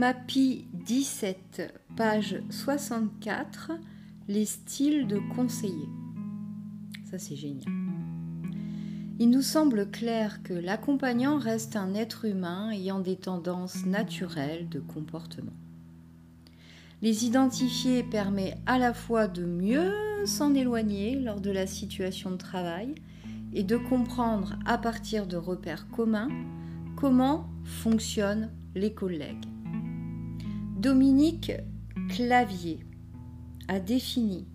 MAPI 17, page 64, les styles de conseiller. Ça c'est génial. Il nous semble clair que l'accompagnant reste un être humain ayant des tendances naturelles de comportement. Les identifier permet à la fois de mieux s'en éloigner lors de la situation de travail et de comprendre à partir de repères communs comment fonctionnent les collègues. Dominique Clavier a défini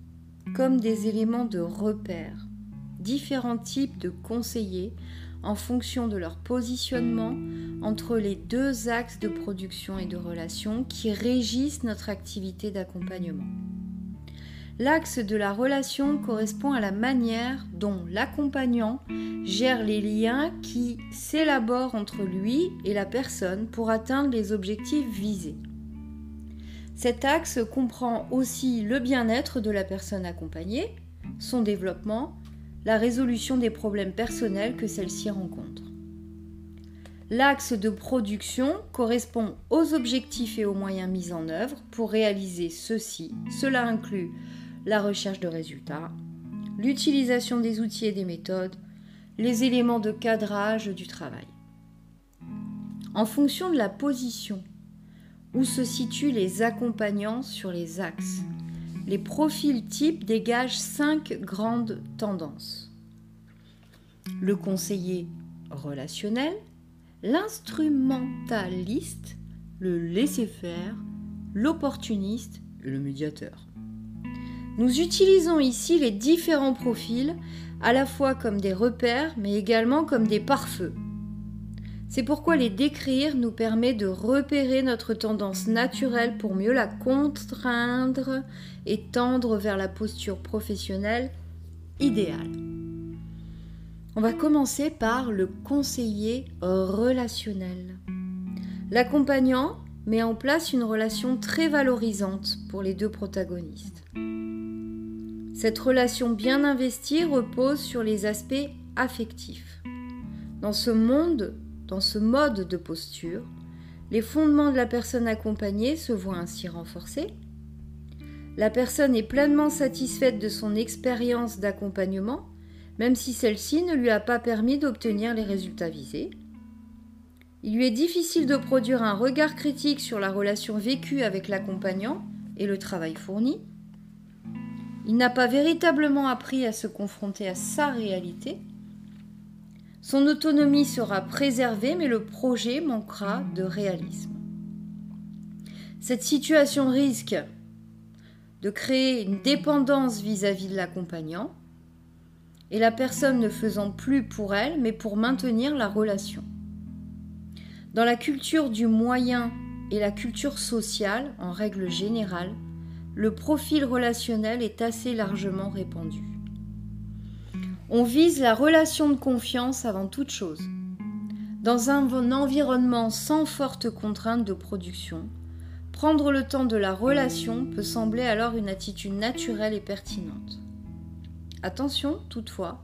comme des éléments de repère différents types de conseillers en fonction de leur positionnement entre les deux axes de production et de relation qui régissent notre activité d'accompagnement. L'axe de la relation correspond à la manière dont l'accompagnant gère les liens qui s'élaborent entre lui et la personne pour atteindre les objectifs visés. Cet axe comprend aussi le bien-être de la personne accompagnée, son développement, la résolution des problèmes personnels que celle-ci rencontre. L'axe de production correspond aux objectifs et aux moyens mis en œuvre pour réaliser ceci. Cela inclut la recherche de résultats, l'utilisation des outils et des méthodes, les éléments de cadrage du travail. En fonction de la position où se situent les accompagnants sur les axes, les profils types dégagent cinq grandes tendances. Le conseiller relationnel, l'instrumentaliste, le laisser-faire, l'opportuniste et le médiateur. Nous utilisons ici les différents profils à la fois comme des repères mais également comme des pare-feux. C'est pourquoi les décrire nous permet de repérer notre tendance naturelle pour mieux la contraindre et tendre vers la posture professionnelle idéale. On va commencer par le conseiller relationnel. L'accompagnant met en place une relation très valorisante pour les deux protagonistes. Cette relation bien investie repose sur les aspects affectifs. Dans ce monde, dans ce mode de posture, les fondements de la personne accompagnée se voient ainsi renforcés. La personne est pleinement satisfaite de son expérience d'accompagnement, même si celle-ci ne lui a pas permis d'obtenir les résultats visés. Il lui est difficile de produire un regard critique sur la relation vécue avec l'accompagnant et le travail fourni. Il n'a pas véritablement appris à se confronter à sa réalité. Son autonomie sera préservée, mais le projet manquera de réalisme. Cette situation risque de créer une dépendance vis-à-vis de l'accompagnant et la personne ne faisant plus pour elle, mais pour maintenir la relation. Dans la culture du moyen et la culture sociale, en règle générale, le profil relationnel est assez largement répandu. On vise la relation de confiance avant toute chose. Dans un environnement sans forte contrainte de production, prendre le temps de la relation peut sembler alors une attitude naturelle et pertinente. Attention, toutefois,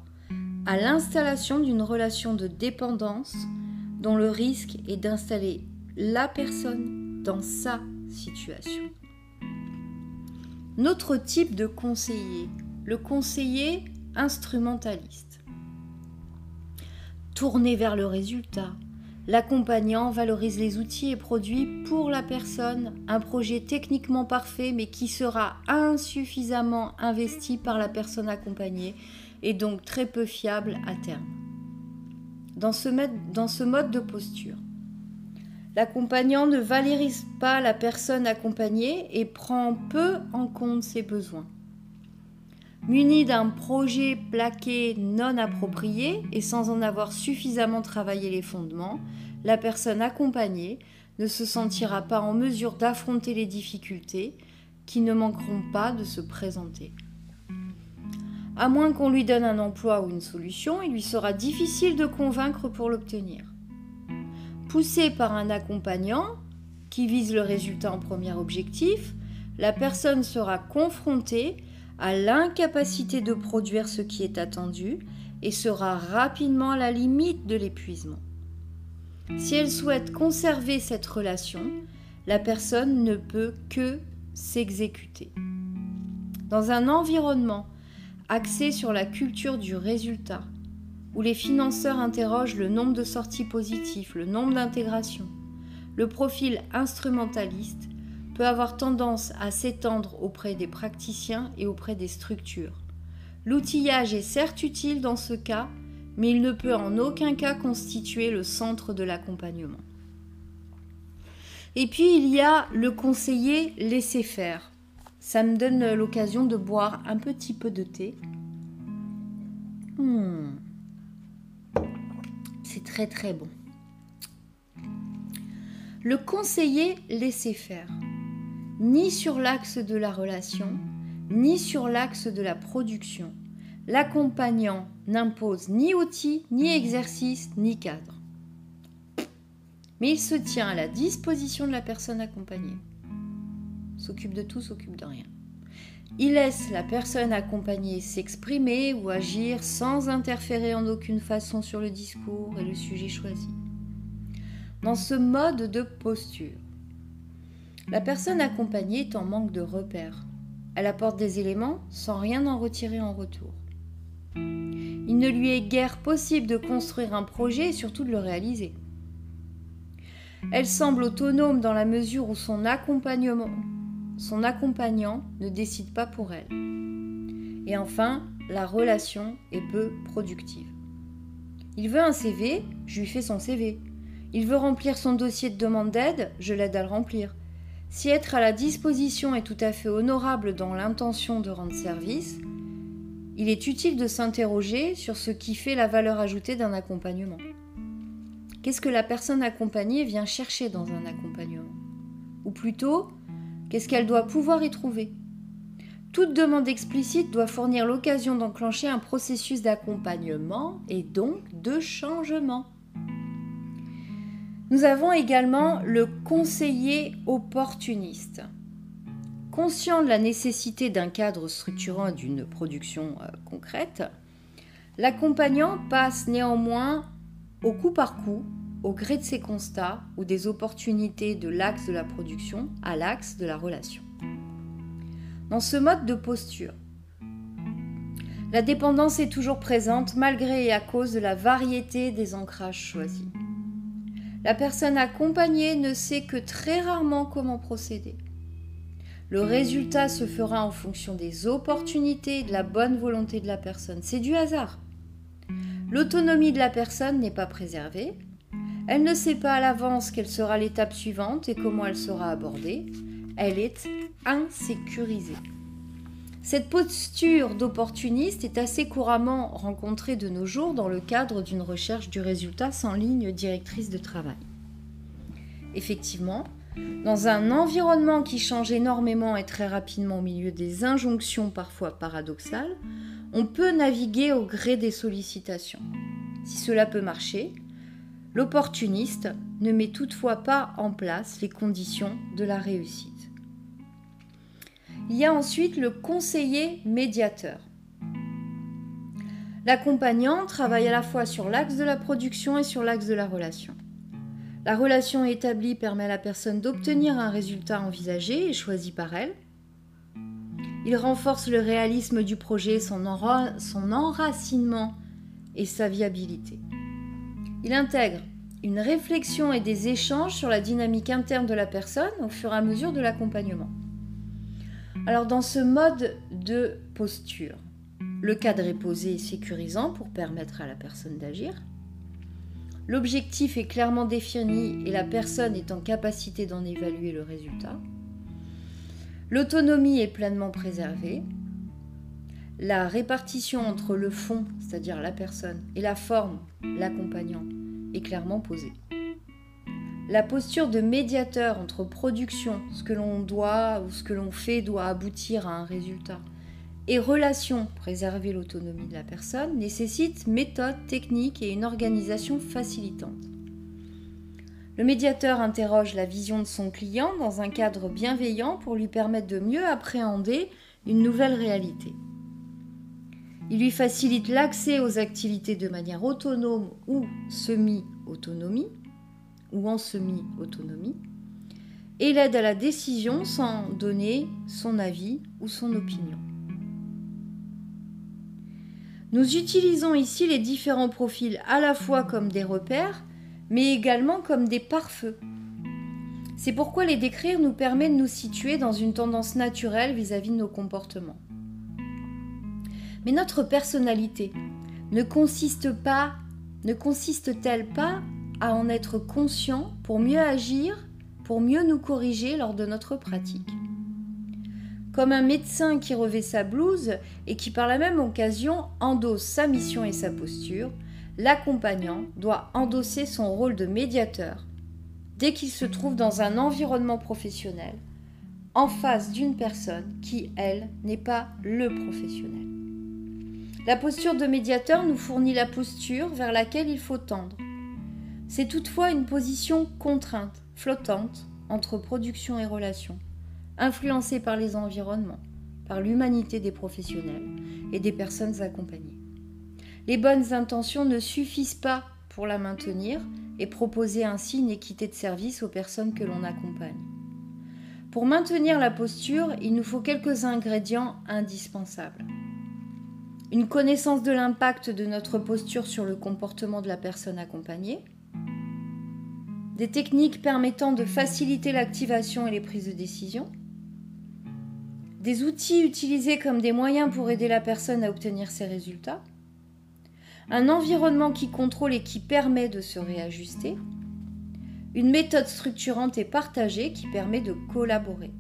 à l'installation d'une relation de dépendance dont le risque est d'installer la personne dans sa situation. Notre type de conseiller, le conseiller instrumentaliste. Tourné vers le résultat, l'accompagnant valorise les outils et produits pour la personne, un projet techniquement parfait mais qui sera insuffisamment investi par la personne accompagnée et donc très peu fiable à terme. Dans ce, dans ce mode de posture, L'accompagnant ne valorise pas la personne accompagnée et prend peu en compte ses besoins. Muni d'un projet plaqué non approprié et sans en avoir suffisamment travaillé les fondements, la personne accompagnée ne se sentira pas en mesure d'affronter les difficultés qui ne manqueront pas de se présenter. À moins qu'on lui donne un emploi ou une solution, il lui sera difficile de convaincre pour l'obtenir. Poussée par un accompagnant qui vise le résultat en premier objectif, la personne sera confrontée à l'incapacité de produire ce qui est attendu et sera rapidement à la limite de l'épuisement. Si elle souhaite conserver cette relation, la personne ne peut que s'exécuter. Dans un environnement axé sur la culture du résultat, où les financeurs interrogent le nombre de sorties positives, le nombre d'intégrations, le profil instrumentaliste peut avoir tendance à s'étendre auprès des praticiens et auprès des structures. L'outillage est certes utile dans ce cas, mais il ne peut en aucun cas constituer le centre de l'accompagnement. Et puis il y a le conseiller laisser faire. Ça me donne l'occasion de boire un petit peu de thé. Hmm. C'est très très bon. Le conseiller laisser faire. Ni sur l'axe de la relation, ni sur l'axe de la production. L'accompagnant n'impose ni outils, ni exercice, ni cadre. Mais il se tient à la disposition de la personne accompagnée. S'occupe de tout, s'occupe de rien. Il laisse la personne accompagnée s'exprimer ou agir sans interférer en aucune façon sur le discours et le sujet choisi. Dans ce mode de posture, la personne accompagnée est en manque de repères. Elle apporte des éléments sans rien en retirer en retour. Il ne lui est guère possible de construire un projet et surtout de le réaliser. Elle semble autonome dans la mesure où son accompagnement son accompagnant ne décide pas pour elle. Et enfin, la relation est peu productive. Il veut un CV, je lui fais son CV. Il veut remplir son dossier de demande d'aide, je l'aide à le remplir. Si être à la disposition est tout à fait honorable dans l'intention de rendre service, il est utile de s'interroger sur ce qui fait la valeur ajoutée d'un accompagnement. Qu'est-ce que la personne accompagnée vient chercher dans un accompagnement? Ou plutôt, Qu'est-ce qu'elle doit pouvoir y trouver? Toute demande explicite doit fournir l'occasion d'enclencher un processus d'accompagnement et donc de changement. Nous avons également le conseiller opportuniste. Conscient de la nécessité d'un cadre structurant d'une production euh, concrète, l'accompagnant passe néanmoins au coup par coup au gré de ses constats ou des opportunités de l'axe de la production à l'axe de la relation. Dans ce mode de posture, la dépendance est toujours présente malgré et à cause de la variété des ancrages choisis. La personne accompagnée ne sait que très rarement comment procéder. Le résultat se fera en fonction des opportunités et de la bonne volonté de la personne. C'est du hasard. L'autonomie de la personne n'est pas préservée, elle ne sait pas à l'avance quelle sera l'étape suivante et comment elle sera abordée. Elle est insécurisée. Cette posture d'opportuniste est assez couramment rencontrée de nos jours dans le cadre d'une recherche du résultat sans ligne directrice de travail. Effectivement, dans un environnement qui change énormément et très rapidement au milieu des injonctions parfois paradoxales, on peut naviguer au gré des sollicitations. Si cela peut marcher, L'opportuniste ne met toutefois pas en place les conditions de la réussite. Il y a ensuite le conseiller médiateur. L'accompagnant travaille à la fois sur l'axe de la production et sur l'axe de la relation. La relation établie permet à la personne d'obtenir un résultat envisagé et choisi par elle. Il renforce le réalisme du projet, son, enracinement et sa viabilité. Il intègre une réflexion et des échanges sur la dynamique interne de la personne au fur et à mesure de l'accompagnement. Alors dans ce mode de posture, le cadre est posé et sécurisant pour permettre à la personne d'agir. L'objectif est clairement défini et la personne est en capacité d'en évaluer le résultat. L'autonomie est pleinement préservée. La répartition entre le fond, c'est-à-dire la personne, et la forme, l'accompagnant, est clairement posée. La posture de médiateur entre production, ce que l'on doit ou ce que l'on fait doit aboutir à un résultat, et relation, préserver l'autonomie de la personne, nécessite méthode, technique et une organisation facilitante. Le médiateur interroge la vision de son client dans un cadre bienveillant pour lui permettre de mieux appréhender une nouvelle réalité. Il lui facilite l'accès aux activités de manière autonome ou semi-autonomie, ou en semi-autonomie. et l'aide à la décision sans donner son avis ou son opinion. Nous utilisons ici les différents profils à la fois comme des repères, mais également comme des pare-feux. C'est pourquoi les décrire nous permet de nous situer dans une tendance naturelle vis-à-vis de nos comportements. Mais notre personnalité ne consiste pas, ne consiste-t-elle pas à en être conscient pour mieux agir, pour mieux nous corriger lors de notre pratique comme un médecin qui revêt sa blouse et qui par la même occasion endosse sa mission et sa posture, l'accompagnant doit endosser son rôle de médiateur dès qu'il se trouve dans un environnement professionnel, en face d'une personne qui, elle, n'est pas le professionnel. La posture de médiateur nous fournit la posture vers laquelle il faut tendre. C'est toutefois une position contrainte, flottante, entre production et relation influencés par les environnements, par l'humanité des professionnels et des personnes accompagnées. Les bonnes intentions ne suffisent pas pour la maintenir et proposer ainsi une équité de service aux personnes que l'on accompagne. Pour maintenir la posture, il nous faut quelques ingrédients indispensables. Une connaissance de l'impact de notre posture sur le comportement de la personne accompagnée, des techniques permettant de faciliter l'activation et les prises de décision, des outils utilisés comme des moyens pour aider la personne à obtenir ses résultats, un environnement qui contrôle et qui permet de se réajuster, une méthode structurante et partagée qui permet de collaborer.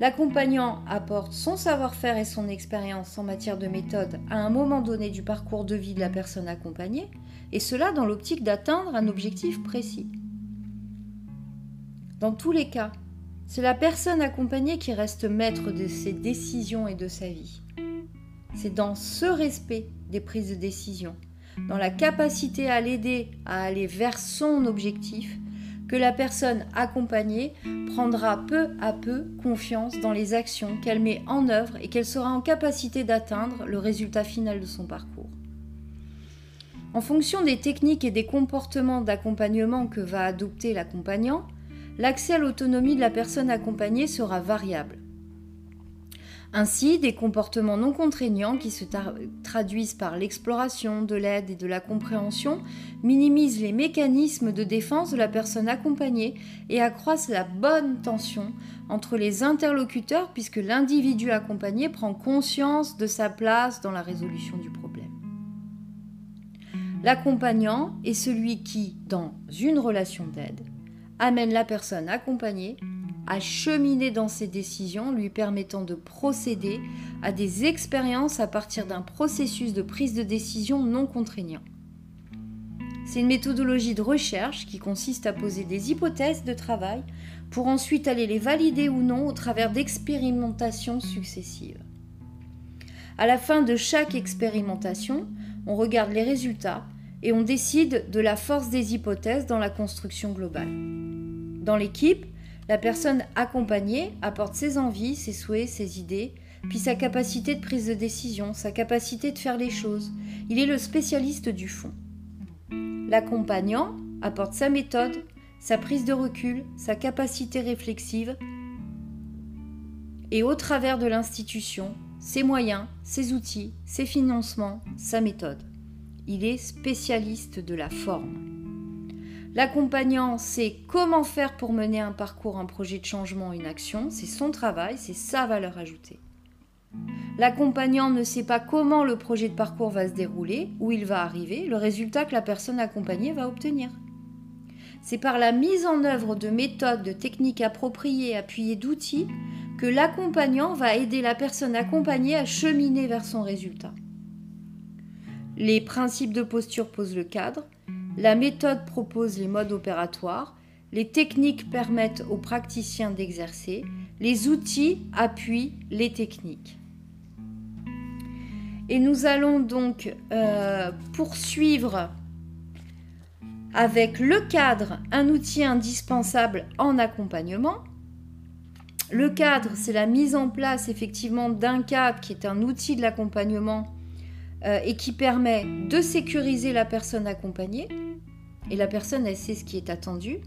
L'accompagnant apporte son savoir-faire et son expérience en matière de méthode à un moment donné du parcours de vie de la personne accompagnée, et cela dans l'optique d'atteindre un objectif précis. Dans tous les cas, c'est la personne accompagnée qui reste maître de ses décisions et de sa vie. C'est dans ce respect des prises de décision, dans la capacité à l'aider à aller vers son objectif, que la personne accompagnée prendra peu à peu confiance dans les actions qu'elle met en œuvre et qu'elle sera en capacité d'atteindre le résultat final de son parcours. En fonction des techniques et des comportements d'accompagnement que va adopter l'accompagnant, l'accès à l'autonomie de la personne accompagnée sera variable. Ainsi, des comportements non contraignants qui se traduisent par l'exploration, de l'aide et de la compréhension minimisent les mécanismes de défense de la personne accompagnée et accroissent la bonne tension entre les interlocuteurs puisque l'individu accompagné prend conscience de sa place dans la résolution du problème. L'accompagnant est celui qui, dans une relation d'aide, amène la personne accompagnée à cheminer dans ses décisions, lui permettant de procéder à des expériences à partir d'un processus de prise de décision non contraignant. C'est une méthodologie de recherche qui consiste à poser des hypothèses de travail pour ensuite aller les valider ou non au travers d'expérimentations successives. À la fin de chaque expérimentation, on regarde les résultats et on décide de la force des hypothèses dans la construction globale. Dans l'équipe, la personne accompagnée apporte ses envies, ses souhaits, ses idées, puis sa capacité de prise de décision, sa capacité de faire les choses. Il est le spécialiste du fond. L'accompagnant apporte sa méthode, sa prise de recul, sa capacité réflexive, et au travers de l'institution, ses moyens, ses outils, ses financements, sa méthode. Il est spécialiste de la forme. L'accompagnant sait comment faire pour mener un parcours, un projet de changement, une action. C'est son travail, c'est sa valeur ajoutée. L'accompagnant ne sait pas comment le projet de parcours va se dérouler, où il va arriver, le résultat que la personne accompagnée va obtenir. C'est par la mise en œuvre de méthodes, de techniques appropriées, appuyées d'outils, que l'accompagnant va aider la personne accompagnée à cheminer vers son résultat. Les principes de posture posent le cadre, la méthode propose les modes opératoires, les techniques permettent aux praticiens d'exercer, les outils appuient les techniques. Et nous allons donc euh, poursuivre avec le cadre, un outil indispensable en accompagnement. Le cadre, c'est la mise en place effectivement d'un cadre qui est un outil de l'accompagnement euh, et qui permet de sécuriser la personne accompagnée. Et la personne, elle sait ce qui est attendu.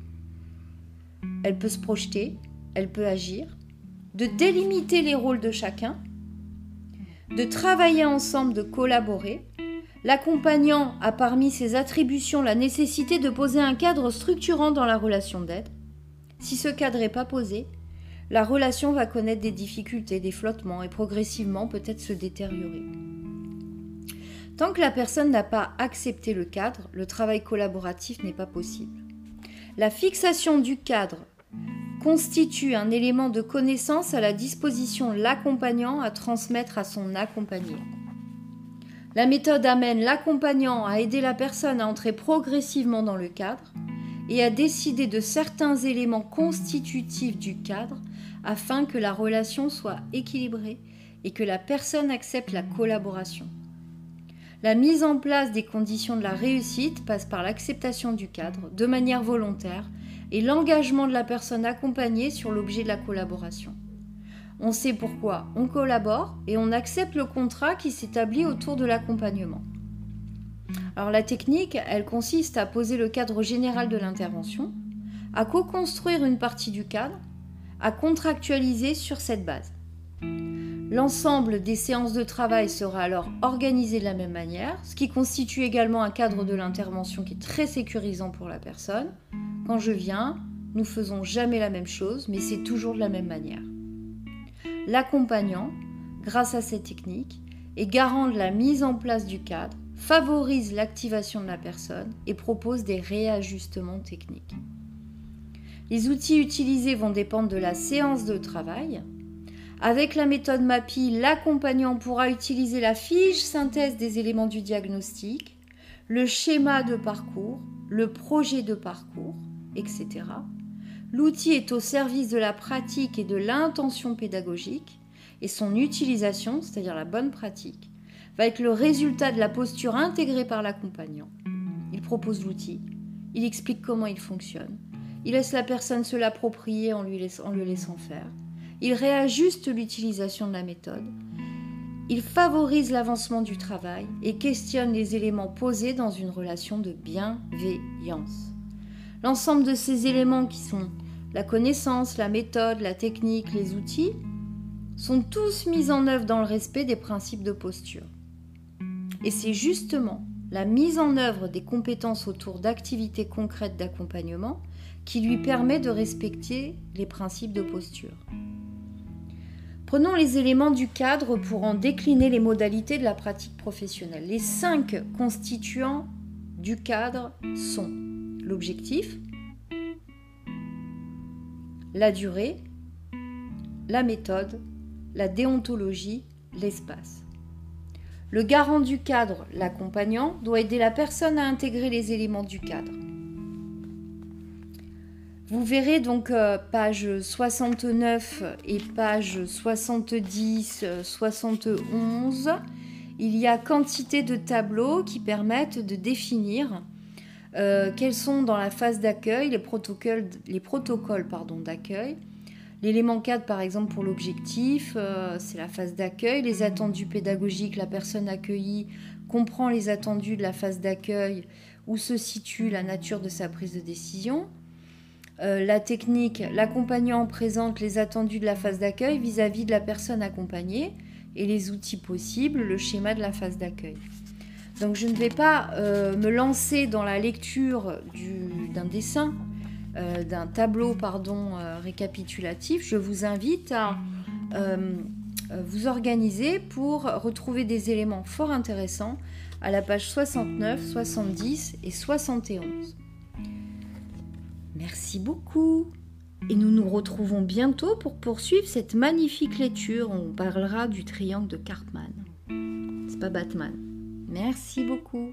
elle peut se projeter, elle peut agir, de délimiter les rôles de chacun, de travailler ensemble, de collaborer. L'accompagnant a parmi ses attributions la nécessité de poser un cadre structurant dans la relation d'aide. Si ce cadre n'est pas posé, la relation va connaître des difficultés, des flottements et progressivement peut-être se détériorer. Tant que la personne n'a pas accepté le cadre, le travail collaboratif n'est pas possible. La fixation du cadre constitue un élément de connaissance à la disposition l'accompagnant à transmettre à son accompagné. La méthode amène l'accompagnant à aider la personne à entrer progressivement dans le cadre et à décider de certains éléments constitutifs du cadre afin que la relation soit équilibrée et que la personne accepte la collaboration. La mise en place des conditions de la réussite passe par l'acceptation du cadre de manière volontaire et l'engagement de la personne accompagnée sur l'objet de la collaboration. On sait pourquoi on collabore et on accepte le contrat qui s'établit autour de l'accompagnement. Alors la technique, elle consiste à poser le cadre général de l'intervention, à co-construire une partie du cadre, à contractualiser sur cette base. L'ensemble des séances de travail sera alors organisé de la même manière, ce qui constitue également un cadre de l'intervention qui est très sécurisant pour la personne, quand je viens, nous faisons jamais la même chose, mais c'est toujours de la même manière. L'accompagnant, grâce à cette technique, est garant de la mise en place du cadre, favorise l'activation de la personne et propose des réajustements techniques. Les outils utilisés vont dépendre de la séance de travail. Avec la méthode MAPI, l'accompagnant pourra utiliser la fiche synthèse des éléments du diagnostic, le schéma de parcours, le projet de parcours, etc. L'outil est au service de la pratique et de l'intention pédagogique et son utilisation, c'est-à-dire la bonne pratique, va être le résultat de la posture intégrée par l'accompagnant. Il propose l'outil, il explique comment il fonctionne, il laisse la personne se l'approprier en, en le laissant faire, il réajuste l'utilisation de la méthode, il favorise l'avancement du travail et questionne les éléments posés dans une relation de bienveillance. L'ensemble de ces éléments qui sont la connaissance, la méthode, la technique, les outils, sont tous mis en œuvre dans le respect des principes de posture. Et c'est justement la mise en œuvre des compétences autour d'activités concrètes d'accompagnement qui lui permet de respecter les principes de posture. Prenons les éléments du cadre pour en décliner les modalités de la pratique professionnelle. Les cinq constituants du cadre sont l'objectif, la durée, la méthode, la déontologie, l'espace. Le garant du cadre, l'accompagnant, doit aider la personne à intégrer les éléments du cadre. Vous verrez donc euh, page 69 et page 70, 71, il y a quantité de tableaux qui permettent de définir euh, quels sont dans la phase d'accueil les protocoles, les protocoles d'accueil. L'élément 4, par exemple, pour l'objectif, euh, c'est la phase d'accueil. Les attendus pédagogiques, la personne accueillie comprend les attendus de la phase d'accueil où se situe la nature de sa prise de décision. Euh, la technique, l'accompagnant présente les attendus de la phase d'accueil vis-à-vis de la personne accompagnée et les outils possibles, le schéma de la phase d'accueil. Donc je ne vais pas euh, me lancer dans la lecture d'un dessin, euh, d'un tableau pardon, récapitulatif. Je vous invite à vous organiser pour retrouver des éléments fort intéressants à la page 69, 70 et 71. Merci beaucoup et nous nous retrouvons bientôt pour poursuivre cette magnifique lecture. On parlera du triangle de Cartman. C'est pas Batman. Merci beaucoup.